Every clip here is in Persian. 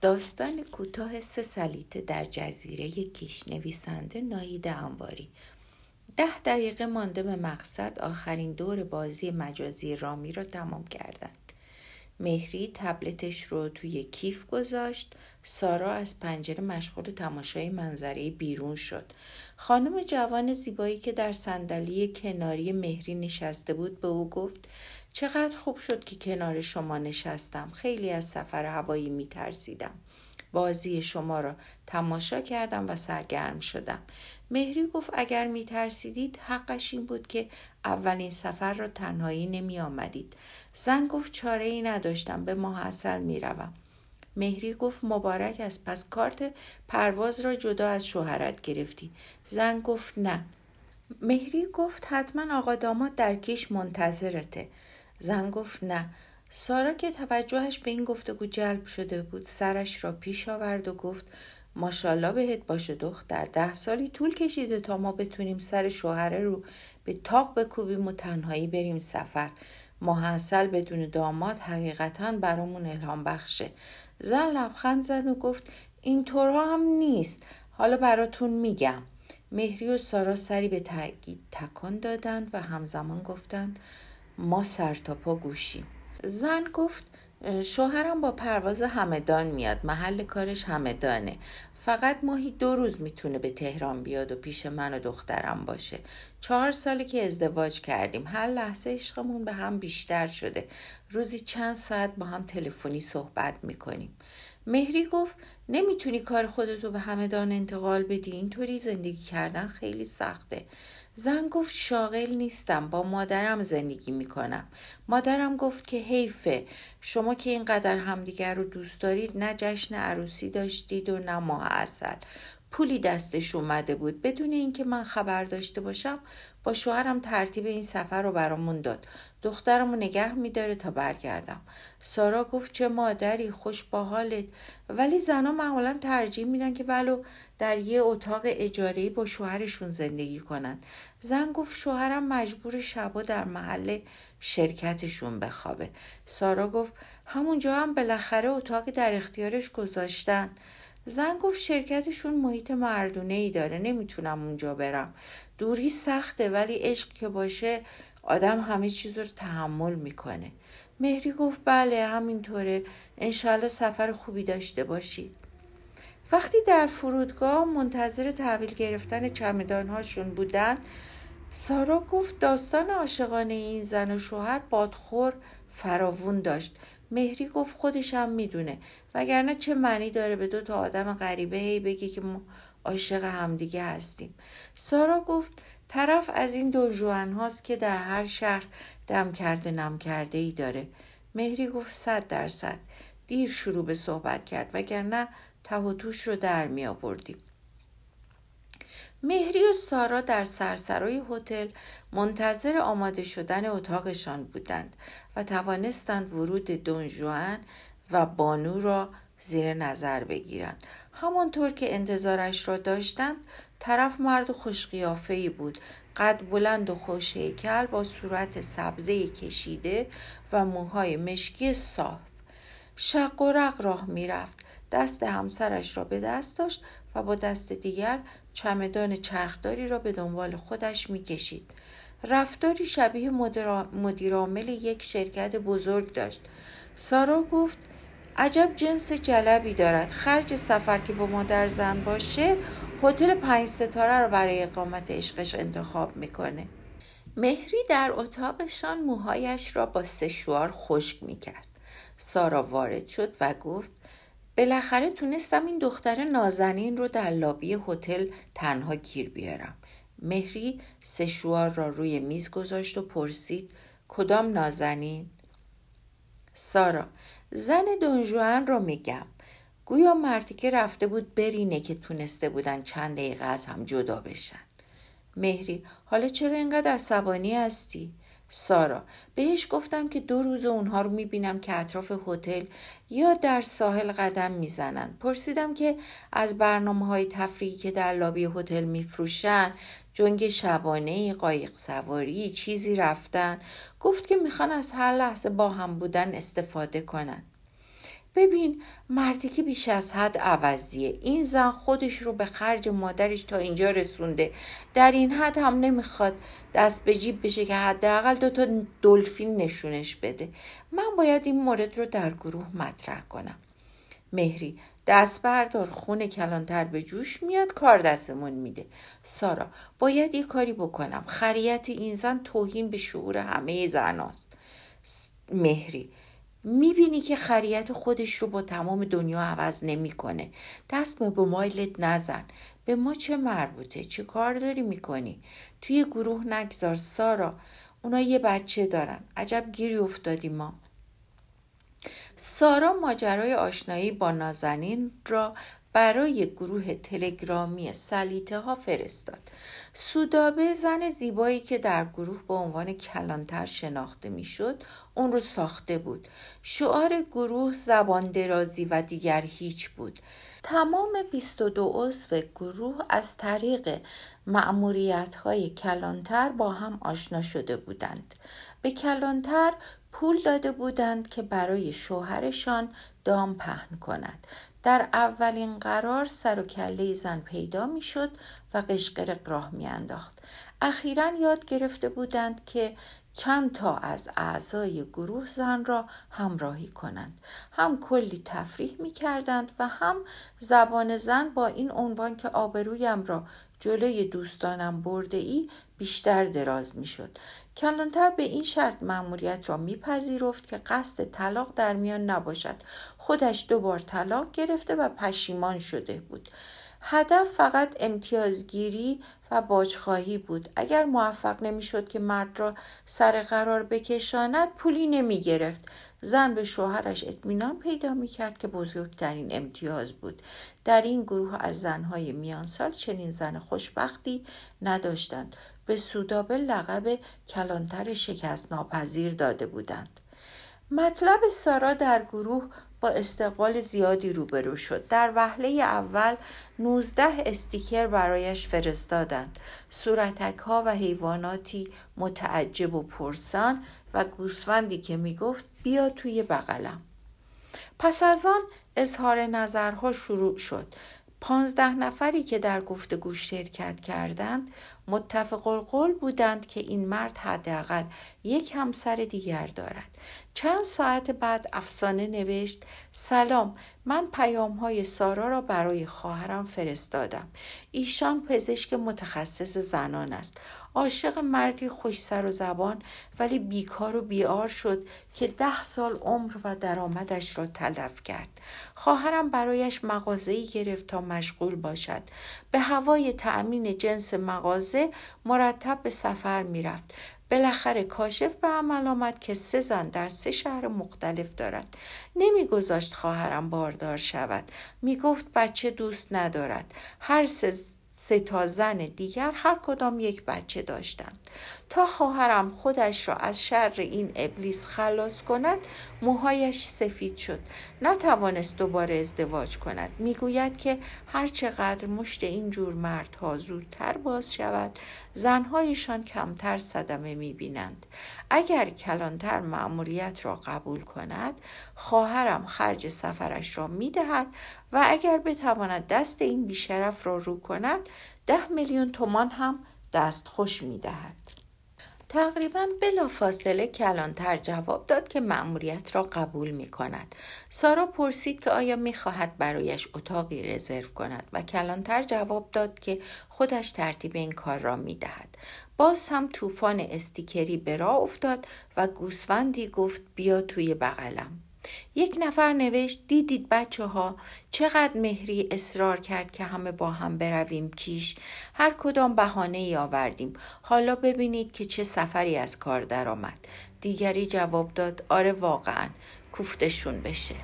داستان کوتاه سه سلیته در جزیره کیش نویسنده نایید انواری. ده دقیقه مانده به مقصد آخرین دور بازی مجازی رامی را تمام کردند. مهری تبلتش رو توی کیف گذاشت. سارا از پنجره مشغول تماشای منظره بیرون شد. خانم جوان زیبایی که در صندلی کناری مهری نشسته بود به او گفت چقدر خوب شد که کنار شما نشستم. خیلی از سفر هوایی می ترسیدم بازی شما را تماشا کردم و سرگرم شدم. مهری گفت اگر می ترسیدید حقش این بود که اولین سفر را تنهایی نمی آمدید زن گفت چاره ای نداشتم به ماه اصل می روم. مهری گفت مبارک است پس کارت پرواز را جدا از شوهرت گرفتی. زن گفت نه. مهری گفت حتما آقا داماد در کیش منتظرته. زن گفت نه. سارا که توجهش به این گفتگو جلب شده بود سرش را پیش آورد و گفت ماشاءالله بهت باشه دختر ده سالی طول کشیده تا ما بتونیم سر شوهره رو به تاق بکوبیم و تنهایی بریم سفر. ماه اصل بدون داماد حقیقتا برامون الهام بخشه. زن لبخند زد و گفت اینطورها هم نیست. حالا براتون میگم. مهری و سارا سری به تأکید تکان دادند و همزمان گفتند ما سر تا پا گوشیم. زن گفت شوهرم با پرواز همدان میاد محل کارش همدانه. فقط ماهی دو روز می‌تونه به تهران بیاد و پیش من و دخترم باشه. چهار سالی که ازدواج کردیم. هر لحظه عشقمون به هم بیشتر شده. روزی چند ساعت با هم تلفنی صحبت می‌کنیم. مهری گفت نمی‌تونی کار خودتو به همدان انتقال بدی. اینطوری زندگی کردن خیلی سخته. زن گفت شاغل نیستم با مادرم زندگی می‌کنم. مادرم گفت که حیفه. شما که اینقدر همدیگر رو دوست دارید نه جشن عروسی داشتید و نه ماه اصل پولی دستش اومده بود. بدون اینکه من خبر داشته باشم با شوهرم ترتیب این سفر رو برامون داد. دخترمو نگه میداره تا برگردم. سارا گفت چه مادری خوش با حالت ولی زنا معمولا ترجیح میدن که ولو در یه اتاق اجارهی با شوهرشون زندگی کنن. زن گفت شوهرم مجبور شبا در محل شرکتشون بخوابه. سارا گفت همونجا هم بالاخره اتاقی در اختیارش گذاشتن. زن گفت شرکتشون محیط مردونه ای داره نمی‌تونم اونجا برم. دوری سخته ولی عشق که باشه آدم همه چیز رو تحمل می‌کنه. مهری گفت بله همینطوره. انشالله سفر خوبی داشته باشید وقتی در فرودگاه منتظر تحویل گرفتن چمدانهاشون بودن سارا گفت داستان عاشقانه این زن و شوهر بادخور فراوون داشت. مهری گفت خودشم می‌دونه. وگرنه چه معنی داره به دو تا آدم غریبه هی بگی که ما عاشق همدیگه هستیم. سارا گفت طرف از این دو جوان هاست که در هر شهر دم کرده نم کرده ای داره. مهری گفت صد درصد. دیر شروع به صحبت کرد وگرنه ته و توش رو در می آوردیم. مهری و سارا در سرسرای هتل منتظر آماده شدن اتاقشان بودند و توانستند ورود دونجوان و بانو را زیر نظر بگیرند. همانطور که انتظارش را داشتند طرف مرد خوشقیافه بود. قد بلند و خوش هیکل با صورت سبزه کشیده و موهای مشکی صاف. شق و رق راه می‌رفت. دست همسرش را به دست داشت و با دست دیگر چمدان چرخداری را به دنبال خودش می‌کشید. رفتاری شبیه مدیرعامل یک شرکت بزرگ داشت. سارا گفت عجب جنس جلبی دارد. خرج سفر که با مادر زن باشه هتل پنج ستاره رو برای اقامت عشقش انتخاب می‌کنه. مهری در اتاقشان موهایش را با سشوار خشک می‌کرد. سارا وارد شد و گفت بالاخره تونستم این دختر نازنین رو در لابی هتل تنها گیر بیارم. مهری سشوار را روی میز گذاشت و پرسید کدام نازنین؟ سارا زن دونجوان رو میگم گویا مردی که رفته بود برینه که تونسته بودن چند دقیقه از هم جدا بشن مهری حالا چرا اینقدر عصبانی هستی؟ سارا. بهش گفتم که دو روز اونها رو می‌بینم که اطراف هتل یا در ساحل قدم می‌زنن. پرسیدم که از برنامه های تفریحی که در لابی هتل میفروشن جنگ شبانه قایق سواری چیزی رفتن؟ گفت که می‌خوان از هر لحظه با هم بودن استفاده کنن. ببین مردی که بیش از حد عوضیه. این زن خودش رو به خرج مادرش تا اینجا رسونده. در این حد هم نمی‌خواد دست به جیب بشه که حداقل دوتا دلفین نشونش بده. من باید این مورد رو در گروه مطرح کنم. مهری دست بردار خون کلانتر به جوش میاد کار دستمون میده. سارا باید یه کاری بکنم. خریت این زن توهین به شعور همه زناست. مهری می‌بینی که خریت خودش رو با تمام دنیا عوض نمی‌کنه. دست به مایلت نزن. به ما چه مربوطه؟ چه کار داری می‌کنی؟ توی گروه نگذار سارا. اونا یه بچه دارن. عجب گیری افتادی ما. سارا ماجرای آشنایی با نازنین را برای گروه تلگرامی سلیته ها فرستاد. سودابه زن زیبایی که در گروه به عنوان کلانتر شناخته می‌شد اون رو ساخته بود. شعار گروه زبان درازی و دیگر هیچ بود. تمام 22 عضو گروه از طریق معموریت های کلانتر با هم آشنا شده بودند. به کلانتر پول داده بودند که برای شوهرشان دام پهن کند در اولین قرار سر و کله زن پیدا می‌شد و قشقرق راه میانداخت. اخیرا یاد گرفته بودند که چند تا از اعضای گروه زن را همراهی کنند. هم کلی تفریح می کردند و هم زبان زن با این عنوان که آبرویم را جلوی دوستانم برده ای بیشتر دراز می شد. کلانتر به این شرط مأموریت را میپذیرفت که قصد طلاق در میان نباشد. خودش دو بار طلاق گرفته و پشیمان شده بود. هدف فقط امتیازگیری و باجخواهی بود. اگر موفق نمی‌شد که مرد را سر قرار بکشاند پولی نمی گرفت زن به شوهرش اطمینان پیدا می کرد که بزرگترین امتیاز بود. در این گروه از زنهای میانسال چنین زن خوشبختی نداشتند. به سودابه لقب کلانتر شکست ناپذیر داده بودند. مطلب سارا در گروه با استقبال زیادی روبرو شد. در وهله اول 19 استیکر برایش فرستادند. صورتک ها و حیواناتی متعجب و پرسان و گوسفندی که می‌گفت بیا توی بغلم. پس از آن اظهار نظرها شروع شد. پانزده نفری که در گفتگو شرکت کردند متفق القول بودند که این مرد حداقل یک همسر دیگر دارد. چند ساعت بعد افسانه نوشت سلام من پیام های سارا را برای خواهرم فرستادم. ایشان پزشک متخصص زنان است. عاشق مردی خوش سر و زبان ولی بیکار و بیار شد که ده سال عمر و درآمدش را تلف کرد. خواهرم برایش مغازهای گرفت تا مشغول باشد. به هوای تأمین جنس مغازه مرتب به سفر می‌رفت. بالاخره کاشف به عمل آمد که سه زن در سه شهر مختلف دارد. نمیگذاشت خواهرم باردار شود. می‌گفت بچه دوست ندارد. هر سه سه تا زن دیگر هر کدام یک بچه داشتند. تا خواهرم خودش را از شر این ابلیس خلاص کند موهایش سفید شد. نتوانست دوباره ازدواج کند. می‌گوید که هر چقدر مشت این جور مردها زودتر باز شود زنهایشان کمتر صدمه می‌بینند. اگر کلانتر مأموریت را قبول کند خواهرم خرج سفرش را می‌دهد و اگر بتواند دست این بیشرف را رو کند ده میلیون تومان هم دست خوش می‌دهد. تقریبا بلا فاصله کلانتر جواب داد که مأموریت را قبول می کند. سارا پرسید که آیا می خواهد برایش اتاقی رزرو کند و کلانتر جواب داد که خودش ترتیب این کار را می دهد. باز هم طوفان استیکری به راه افتاد و گوسفندی گفت بیا توی بغلم. یک نفر نوشت دیدید بچه ها چقدر مهری اصرار کرد که همه با هم برویم کیش؟ هر کدام بهانه ای آوردیم. حالا ببینید که چه سفری از کار درآمد. دیگری جواب داد آره واقعا کوفتشون بشه.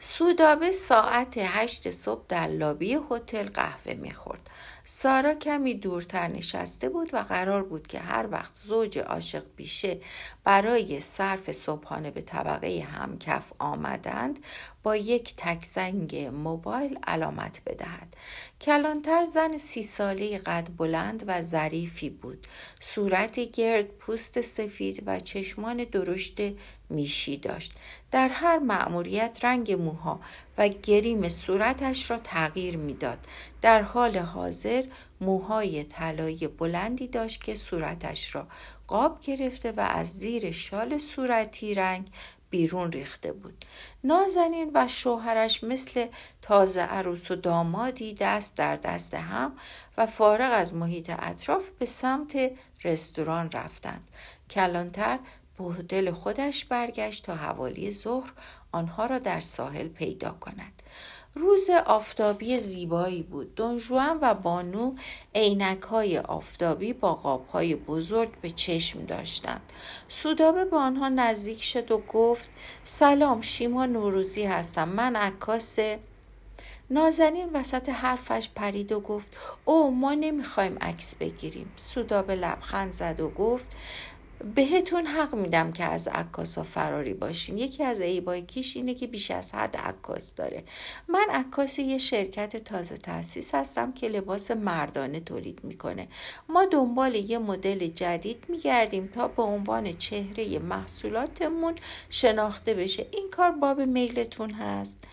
سودابه ساعت هشت صبح در لابی هتل قهوه می‌خورد. سارا کمی دورتر نشسته بود و قرار بود که هر وقت زوج عاشق بیشه برای صرف صبحانه به طبقه همکف آمدند با یک تک زنگ موبایل علامت بدهد. کلانتر زن سی ساله قد بلند و ظریفی بود. صورتی گرد پوست سفید و چشمان درشت میشی داشت. در هر مأموریت رنگ موها و گریم صورتش را تغییر می‌داد. در حال حاضر موهای طلایی بلندی داشت که صورتش را قاب گرفته و از زیر شال صورتی رنگ بیرون ریخته بود. نازنین و شوهرش مثل تازه عروس و دامادی دست در دست هم و فارغ از محیط اطراف به سمت رستوران رفتند. کلانتر به هتل خودش برگشت تا حوالی ظهر آنها را در ساحل پیدا کند. روز آفتابی زیبایی بود. دونجوان و بانو عینک های آفتابی با قاب های بزرگ به چشم داشتند. سودابه به آنها نزدیک شد و گفت سلام شیما نوروزی هستم. من عکاس نازنین وسط حرفش پرید و گفت او ما نمی‌خوایم عکس بگیریم. سودابه لبخند زد و گفت بهتون حق میدم که از عکاسا فراری باشین. یکی از عیبای کیش اینه که بیش از حد عکاس داره. من عکاس یه شرکت تازه تاسیس هستم که لباس مردانه تولید می‌کنه. ما دنبال یه مدل جدید میگردیم تا به عنوان چهره محصولاتمون شناخته بشه. این کار باب میلتون هست.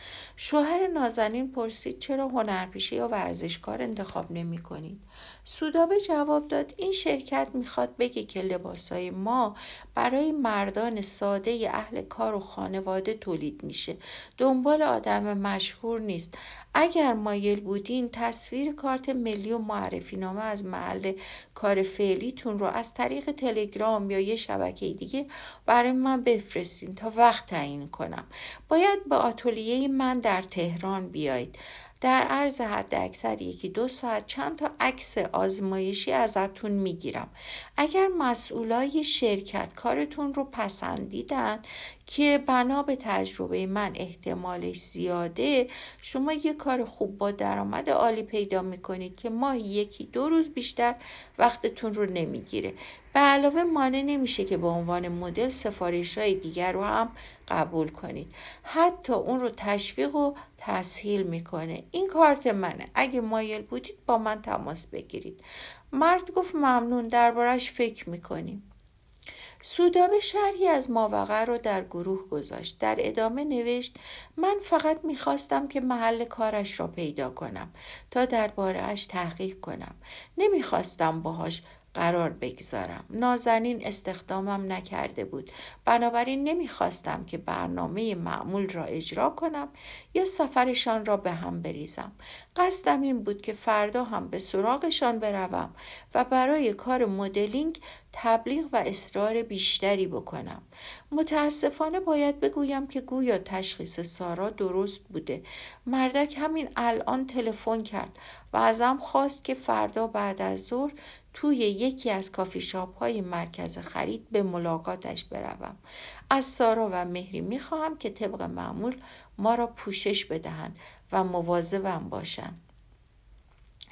شوهر نازنین پرسید چرا هنرپیشه یا ورزشکار انتخاب نمی کنید؟ سودابه جواب داد این شرکت می‌خواد بگه که لباسای ما برای مردان ساده اهل کار و خانواده تولید میشه دنبال آدم مشهور نیست اگر مایل بودین تصویر کارت ملی و معرفی نامه از محل کار فعلیتون رو از طریق تلگرام یا یه شبکه دیگه برای من بفرستین تا وقت تعیین کنم. باید به آتلیه من در تهران بیایید در عرض حد اکثر یکی دو ساعت چند تا عکس آزمایشی ازتون می‌گیرم. اگر مسئولای شرکت کارتون رو پسندیدن که بنا به تجربه من احتمالش زیاده شما یه کار خوب با درآمد عالی پیدا می‌کنید که ماه یکی دو روز بیشتر وقتتون رو نمی‌گیره. به علاوه مانع نمیشه که به عنوان مدل سفارش های دیگر رو هم قبول کنید. حتی اون رو تشویق و تسهیل می‌کنه. این کارت منه. اگه مایل بودید با من تماس بگیرید. مرد گفت ممنون. دربارش فکر می‌کنیم. سودابه شرحی از ماوقع رو در گروه گذاشت. در ادامه نوشت من فقط می‌خواستم که محل کارش را پیدا کنم تا دربارهاش تحقیق کنم. نمی‌خواستم باهاش قرار بگذارم. نازنین استخدامم نکرده بود. بنابراین نمی‌خواستم که برنامه معمول را اجرا کنم یا سفرشان را به هم بریزم. قصدم این بود که فردا هم به سراغشان بروم و برای کار مدلینگ تبلیغ و اصرار بیشتری بکنم. متاسفانه باید بگویم که گویا تشخیص سارا درست بوده. مردک همین الان تلفن کرد و ازم خواست که فردا بعد از ظهر توی یکی از کافی شاپ های مرکز خرید به ملاقاتش بروم. از سارا و مهری می‌خواهم که طبق معمول ما را پوشش بدهند و مواظبم باشند.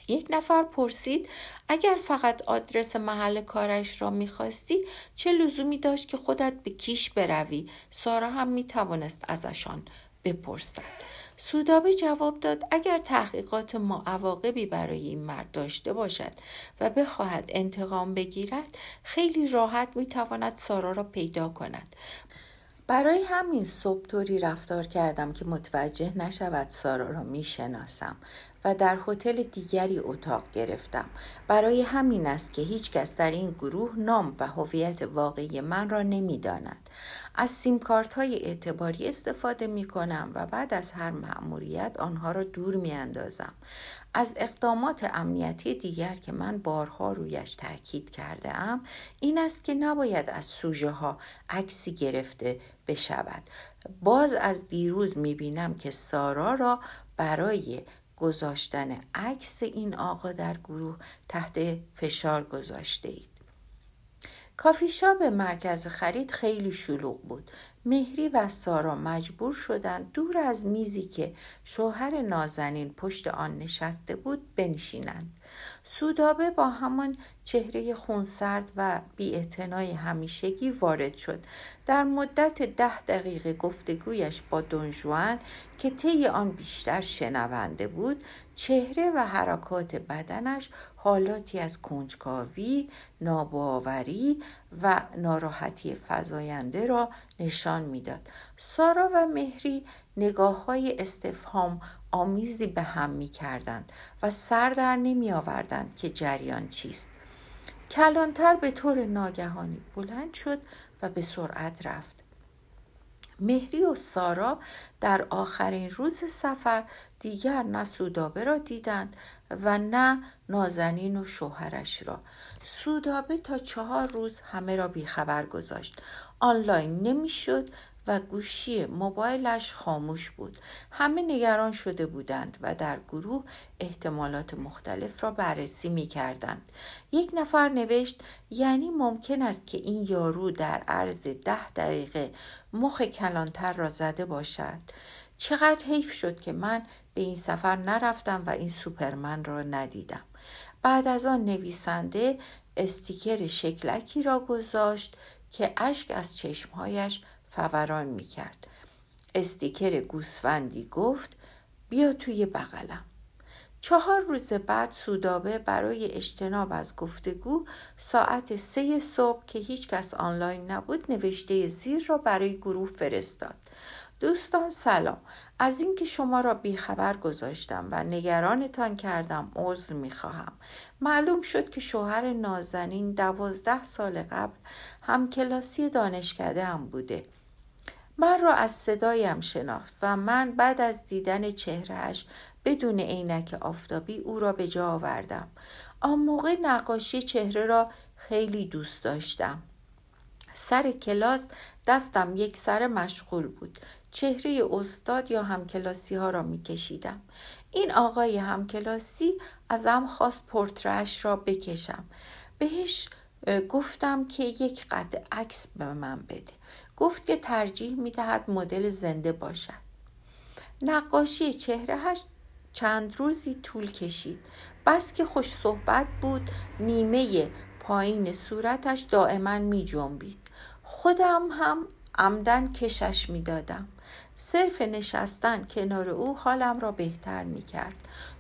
یک نفر پرسید اگر فقط آدرس محل کارش را می‌خواستی چه لزومی داشت که خودت به کیش بروی؟ سارا هم می‌توانست ازشان بپرسد. سودابه جواب داد اگر تحقیقات ما عواقبی برای این مرد داشته باشد و بخواهد انتقام بگیرد خیلی راحت می‌تواند سارا را پیدا کند. برای همین صبح طوری رفتار کردم که متوجه نشود سارا را می‌شناسم. و در هتل دیگری اتاق گرفتم. برای همین است که هیچکس در این گروه نام و هویت واقعی من را نمی‌داند. از سیمکارت های اعتباری استفاده می کنم و بعد از هر مأموریت آنها را دور می اندازم. از اقدامات امنیتی دیگر که من بارها رویش تاکید کرده ام این است که نباید از سوژه ها عکسی گرفته بشود. باز از دیروز می بینم که سارا را برای گذاشتن عکس این آقا در گروه تحت فشار گذاشته اید. کافی شاپ مرکز خرید خیلی شلوغ بود. مهری و سارا مجبور شدند دور از میزی که شوهر نازنین پشت آن نشسته بود بنشینند. سودابه با همان چهره خونسرد و بیاعتنای همیشگی وارد شد در مدت ده دقیقه گفتگویش با دونجوان که طی آن بیشتر شنونده بود چهره و حرکات بدنش حالاتی از کنجکاوی، ناباوری و ناراحتی فضاینده را نشان می‌داد. سارا و مهری نگاه های استفهام آمیزی به هم می کردند و سر در نمی آوردند که جریان چیست. کلانتر به طور ناگهانی بلند شد و به سرعت رفت. مهری و سارا در آخرین روز سفر دیگر نه سودابه را دیدند و نه نازنین و شوهرش را. سودابه تا چهار روز همه را بیخبر گذاشت. آنلاین نمی‌شد و گوشی موبایلش خاموش بود. همه نگران شده بودند و در گروه احتمالات مختلف را بررسی می کردند یک نفر نوشت یعنی ممکن است که این یارو در عرض ده دقیقه مخ کلانتر را زده باشد. چقدر حیف شد که من به این سفر نرفتم و این سوپرمن را ندیدم. بعد از آن نویسنده استیکر شکلکی را گذاشت که اشک از چشمهایش فوران می کرد. استیکر گوسفندی گفت بیا توی بغلم. چهار روز بعد سودابه برای اجتناب از گفتگو ساعت سه صبح که هیچکس آنلاین نبود نوشته زیر را برای گروه فرستاد. دوستان سلام از اینکه شما را بیخبر گذاشتم و نگرانتان کردم عذر می‌خواهم معلوم شد که شوهر نازنین دوازده سال قبل همکلاسی دانشکده هم بوده من را از صدایم شناخت و من بعد از دیدن چهرهش بدون عینک آفتابی او را به جا آوردم. آن موقع نقاشی چهره را خیلی دوست داشتم. سر کلاس دستم یک سر مشغول بود. چهره استاد یا همکلاسی ها را می کشیدم. این آقای همکلاسی ازم خواست پورترش را بکشم. بهش گفتم که یک قطع عکس به من بده. گفت که ترجیح می دهد مدل زنده باشد. نقاشی چهرهش چند روزی طول کشید. بس که خوش صحبت بود نیمه پایین صورتش دائما می جنبید خودم هم عمدن کشش می دادم صرف نشستن کنار او حالم را بهتر می کرد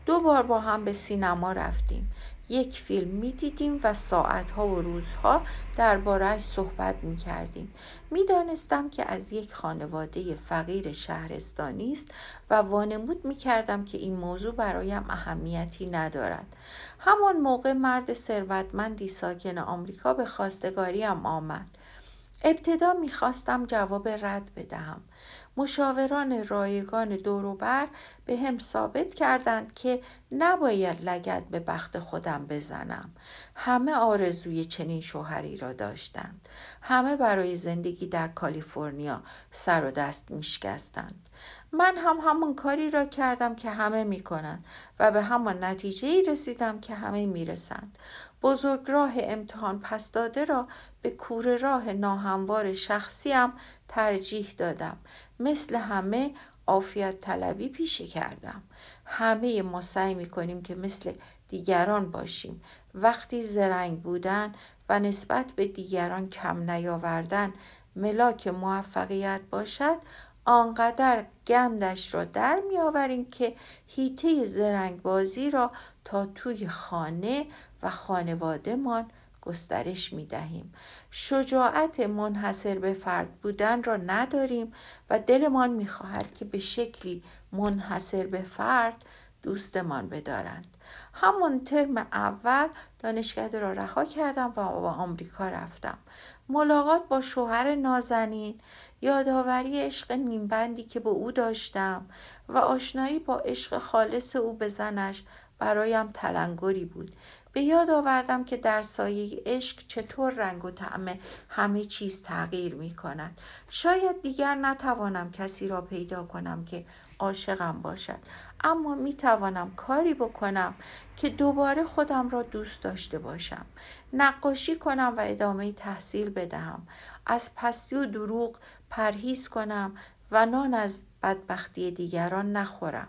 دو بار با هم به سینما رفتیم. یک فیلم می دیدیم و ساعتها و روزها دربارهش صحبت می کردیم می دانستم که از یک خانواده فقیر شهرستانی است و وانمود می کردم که این موضوع برایم اهمیتی ندارد. همان موقع مرد ثروتمندی ساکن آمریکا به خواستگاریم آمد. ابتدا می‌خواستم جواب رد بدهم. مشاوران رایگان دوروبر به هم ثابت کردند که نباید لگت به بخت خودم بزنم. همه آرزوی چنین شوهری را داشتند. همه برای زندگی در کالیفرنیا سر و دست میشکستند. من هم همون کاری را کردم که همه می‌کنند و به همان نتیجه رسیدم که همه می‌رسند. بزرگ راه امتحان پس داده را به کور راه ناهموار شخصیم ترجیح دادم. مثل همه عافیت طلبی پیشه کردم. همه ما سعی می کنیم که مثل دیگران باشیم. وقتی زرنگ بودن و نسبت به دیگران کم نیاوردن ملاک موفقیت باشد آنقدر گندش را در می آوریم که هیته زرنگ بازی را تا توی خانه و خانوادهمان گسترش می دهیم. شجاعت منحصر به فرد بودن را نداریم و دلمان می خواهد که به شکلی منحصر به فرد دوستمان بدارند. همون ترم اول دانشکده را رها کردم و با آمریکا رفتم. ملاقات با شوهر نازنین یادآوری عشق نیمبندی که به او داشتم و آشنایی با عشق خالص او به زنش برایم تلنگری بود به یاد آوردم که در سایه عشق چطور رنگ و طعم همه چیز تغییر می کند شاید دیگر نتوانم کسی را پیدا کنم که عاشقم باشد اما می توانم کاری بکنم که دوباره خودم را دوست داشته باشم. نقاشی کنم و ادامه تحصیل بدهم. از پستی و دروغ پرهیز کنم و نان از بدبختی دیگران نخورم.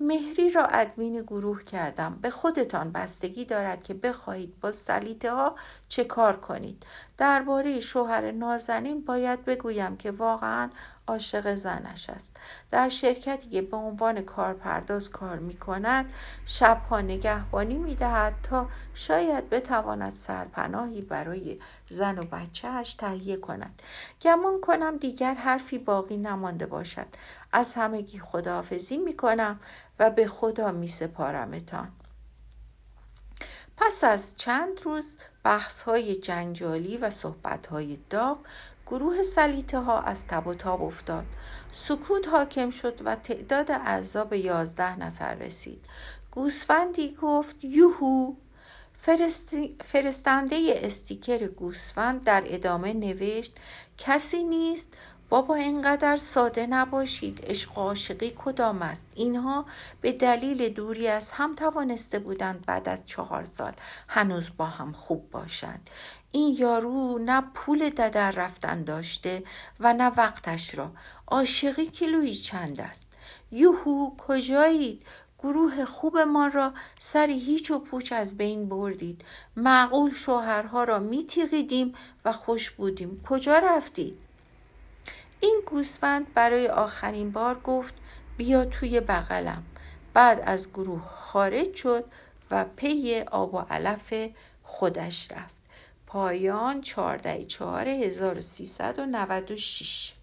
مهری را ادمین گروه کردم. به خودتان بستگی دارد که بخواهید با سلیته ها چه کار کنید. درباره شوهر نازنین باید بگویم که واقعا عاشق زنش است. در شرکتی که به عنوان کارپرداز کار می کند شبها نگهبانی می دهد تا شاید بتواند سرپناهی برای زن و بچهش تهیه کند. گمان کنم دیگر حرفی باقی نمانده باشد. از همگی خداحافظی می کنم و به خدا می سپارمتان پس از چند روز بحث های جنجالی و صحبت های داغ گروه سلیته ها از تب و تاب افتاد. سکوت حاکم شد و تعداد اعضا به یازده نفر رسید. گوسفندی گفت یوهو! فرستنده استیکر گوسفند در ادامه نوشت کسی نیست بابا اینقدر ساده نباشید عشق و عاشقی کدام است؟ اینها به دلیل دوری از هم توانسته بودند بعد از چهار سال هنوز با هم خوب باشند. این یارو نه پول ددر رفتن داشته و نه وقتش را. عاشقی کیلویی چند است؟ یوهو کجایید؟ گروه خوبمان را سر هیچ و پوچ از بین بردید. معقول شوهرها را میتیغیدیم و خوش بودیم. کجا رفتید؟ این گوسفند برای آخرین بار گفت بیا توی بغلم. بعد از گروه خارج شد و پی آب و علف خودش رفت. پایان 14 4 1396